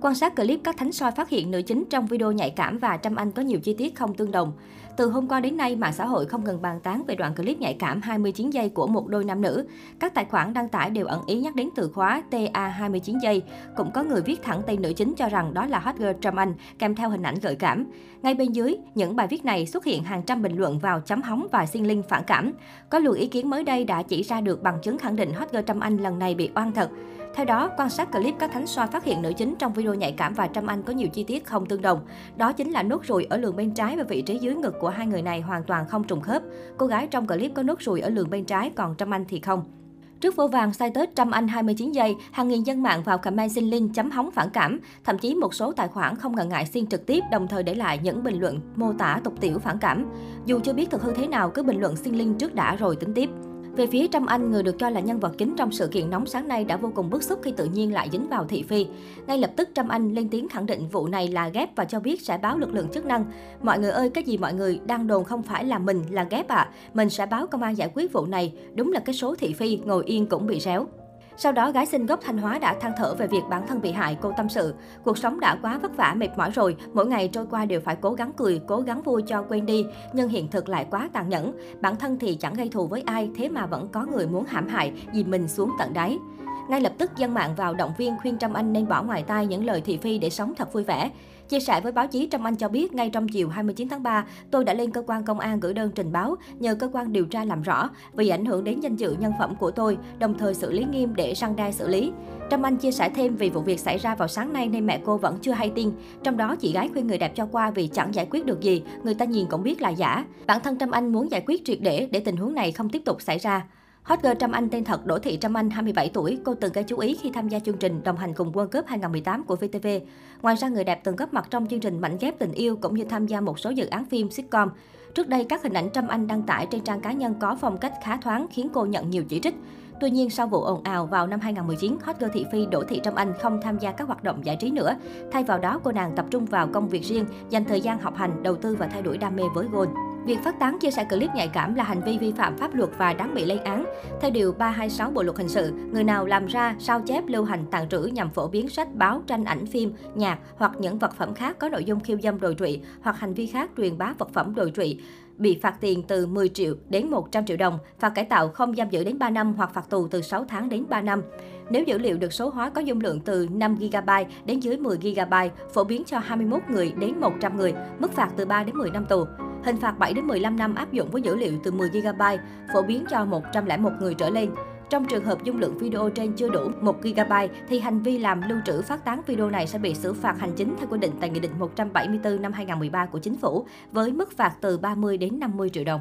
Quan sát clip các thánh soi phát hiện nữ chính trong video nhạy cảm và Trâm Anh có nhiều chi tiết không tương đồng. Từ hôm qua đến nay, mạng xã hội không ngừng bàn tán về đoạn clip nhạy cảm 29 giây của một đôi nam nữ. Các tài khoản đăng tải đều ẩn ý nhắc đến từ khóa TA 29 giây. Cũng có người viết thẳng tên nữ chính cho rằng đó là hot girl Trâm Anh, kèm theo hình ảnh gợi cảm. Ngay bên dưới, những bài viết này xuất hiện hàng trăm bình luận vào chấm hóng và xin link phản cảm. Có luồng ý kiến mới đây đã chỉ ra được bằng chứng khẳng định hot girl Trâm Anh lần này bị oan thật. Theo đó, quan sát clip các thánh soa phát hiện nữ chính trong video nhạy cảm và Trâm Anh có nhiều chi tiết không tương đồng. Đó chính là nốt ruồi ở lường bên trái và vị trí dưới ngực của của hai người này hoàn toàn không trùng khớp. Cô gái trong clip có nốt ruồi ở lườn bên trái, còn Trâm Anh thì không. Trước vô vàng sai Tết Trâm Anh 29 giây, hàng nghìn dân mạng vào comment xin link chấm hóng phản cảm. Thậm chí một số tài khoản không ngần ngại xin trực tiếp, đồng thời để lại những bình luận mô tả tục tiểu phản cảm. Dù chưa biết thực hư thế nào, cứ bình luận xin link trước đã rồi tính tiếp. Về phía Trâm Anh, người được cho là nhân vật chính trong sự kiện nóng sáng nay đã vô cùng bức xúc khi tự nhiên lại dính vào thị phi. Ngay lập tức Trâm Anh lên tiếng khẳng định vụ này là ghép và cho biết sẽ báo lực lượng chức năng. Mọi người ơi, cái gì mọi người đang đồn không phải là mình là ghép ạ. À. Mình sẽ báo công an giải quyết vụ này. Đúng là cái số thị phi ngồi yên cũng bị réo. Sau đó, gái sinh gốc Thanh Hóa đã than thở về việc bản thân bị hại. Cô tâm sự, cuộc sống đã quá vất vả, mệt mỏi rồi. Mỗi ngày trôi qua đều phải cố gắng cười, cố gắng vui cho quên đi. Nhưng hiện thực lại quá tàn nhẫn. Bản thân thì chẳng gây thù với ai, thế mà vẫn có người muốn hãm hại, dìm mình xuống tận đáy. Ngay lập tức dân mạng vào động viên khuyên Trâm Anh nên bỏ ngoài tai những lời thị phi để sống thật vui vẻ. Chia sẻ với báo chí, Trâm Anh cho biết ngay trong chiều 29 tháng 3, tôi đã lên cơ quan công an gửi đơn trình báo, nhờ cơ quan điều tra làm rõ vì ảnh hưởng đến danh dự nhân phẩm của tôi, đồng thời xử lý nghiêm để răng đe xử lý. Trâm Anh chia sẻ thêm vì vụ việc xảy ra vào sáng nay nên mẹ cô vẫn chưa hay tin. Trong đó, chị gái khuyên người đẹp cho qua vì chẳng giải quyết được gì, người ta nhìn cũng biết là giả. Bản thân Trâm Anh muốn giải quyết triệt để để tình huống này không tiếp tục xảy ra. Hot girl Trâm Anh tên thật Đỗ Thị Trâm Anh, 27 tuổi, cô từng gây chú ý khi tham gia chương trình đồng hành cùng World Cup 2018 của VTV. Ngoài ra, người đẹp từng góp mặt trong chương trình Mảnh ghép tình yêu cũng như tham gia một số dự án phim sitcom. Trước đây, các hình ảnh Trâm Anh đăng tải trên trang cá nhân có phong cách khá thoáng khiến cô nhận nhiều chỉ trích. Tuy nhiên, sau vụ ồn ào vào năm 2019, hot girl thị phi Đỗ Thị Trâm Anh không tham gia các hoạt động giải trí nữa. Thay vào đó, cô nàng tập trung vào công việc riêng, dành thời gian học hành, đầu tư và thay đổi đam mê với gôn. Việc phát tán chia sẻ clip nhạy cảm là hành vi vi phạm pháp luật và đáng bị lên án. Theo điều 326 Bộ luật hình sự, người nào làm ra, sao chép, lưu hành, tàn trữ nhằm phổ biến sách, báo, tranh ảnh, phim, nhạc hoặc những vật phẩm khác có nội dung khiêu dâm đồi trụy hoặc hành vi khác truyền bá vật phẩm đồi trụy bị phạt tiền từ 10 triệu đến 100 triệu đồng, phạt cải tạo không giam giữ đến 3 năm hoặc phạt tù từ 6 tháng đến 3 năm. Nếu dữ liệu được số hóa có dung lượng từ 5 GB đến dưới 10 GB, phổ biến cho 21 người đến 100 người, mức phạt từ 3 đến 10 năm tù. Hình phạt 7 đến 15 năm áp dụng với dữ liệu từ 10 GB, phổ biến cho 101 người trở lên. Trong trường hợp dung lượng video trên chưa đủ 1 GB thì hành vi làm lưu trữ phát tán video này sẽ bị xử phạt hành chính theo quy định tại Nghị định 174 năm 2013 của Chính phủ với mức phạt từ 30 đến 50 triệu đồng.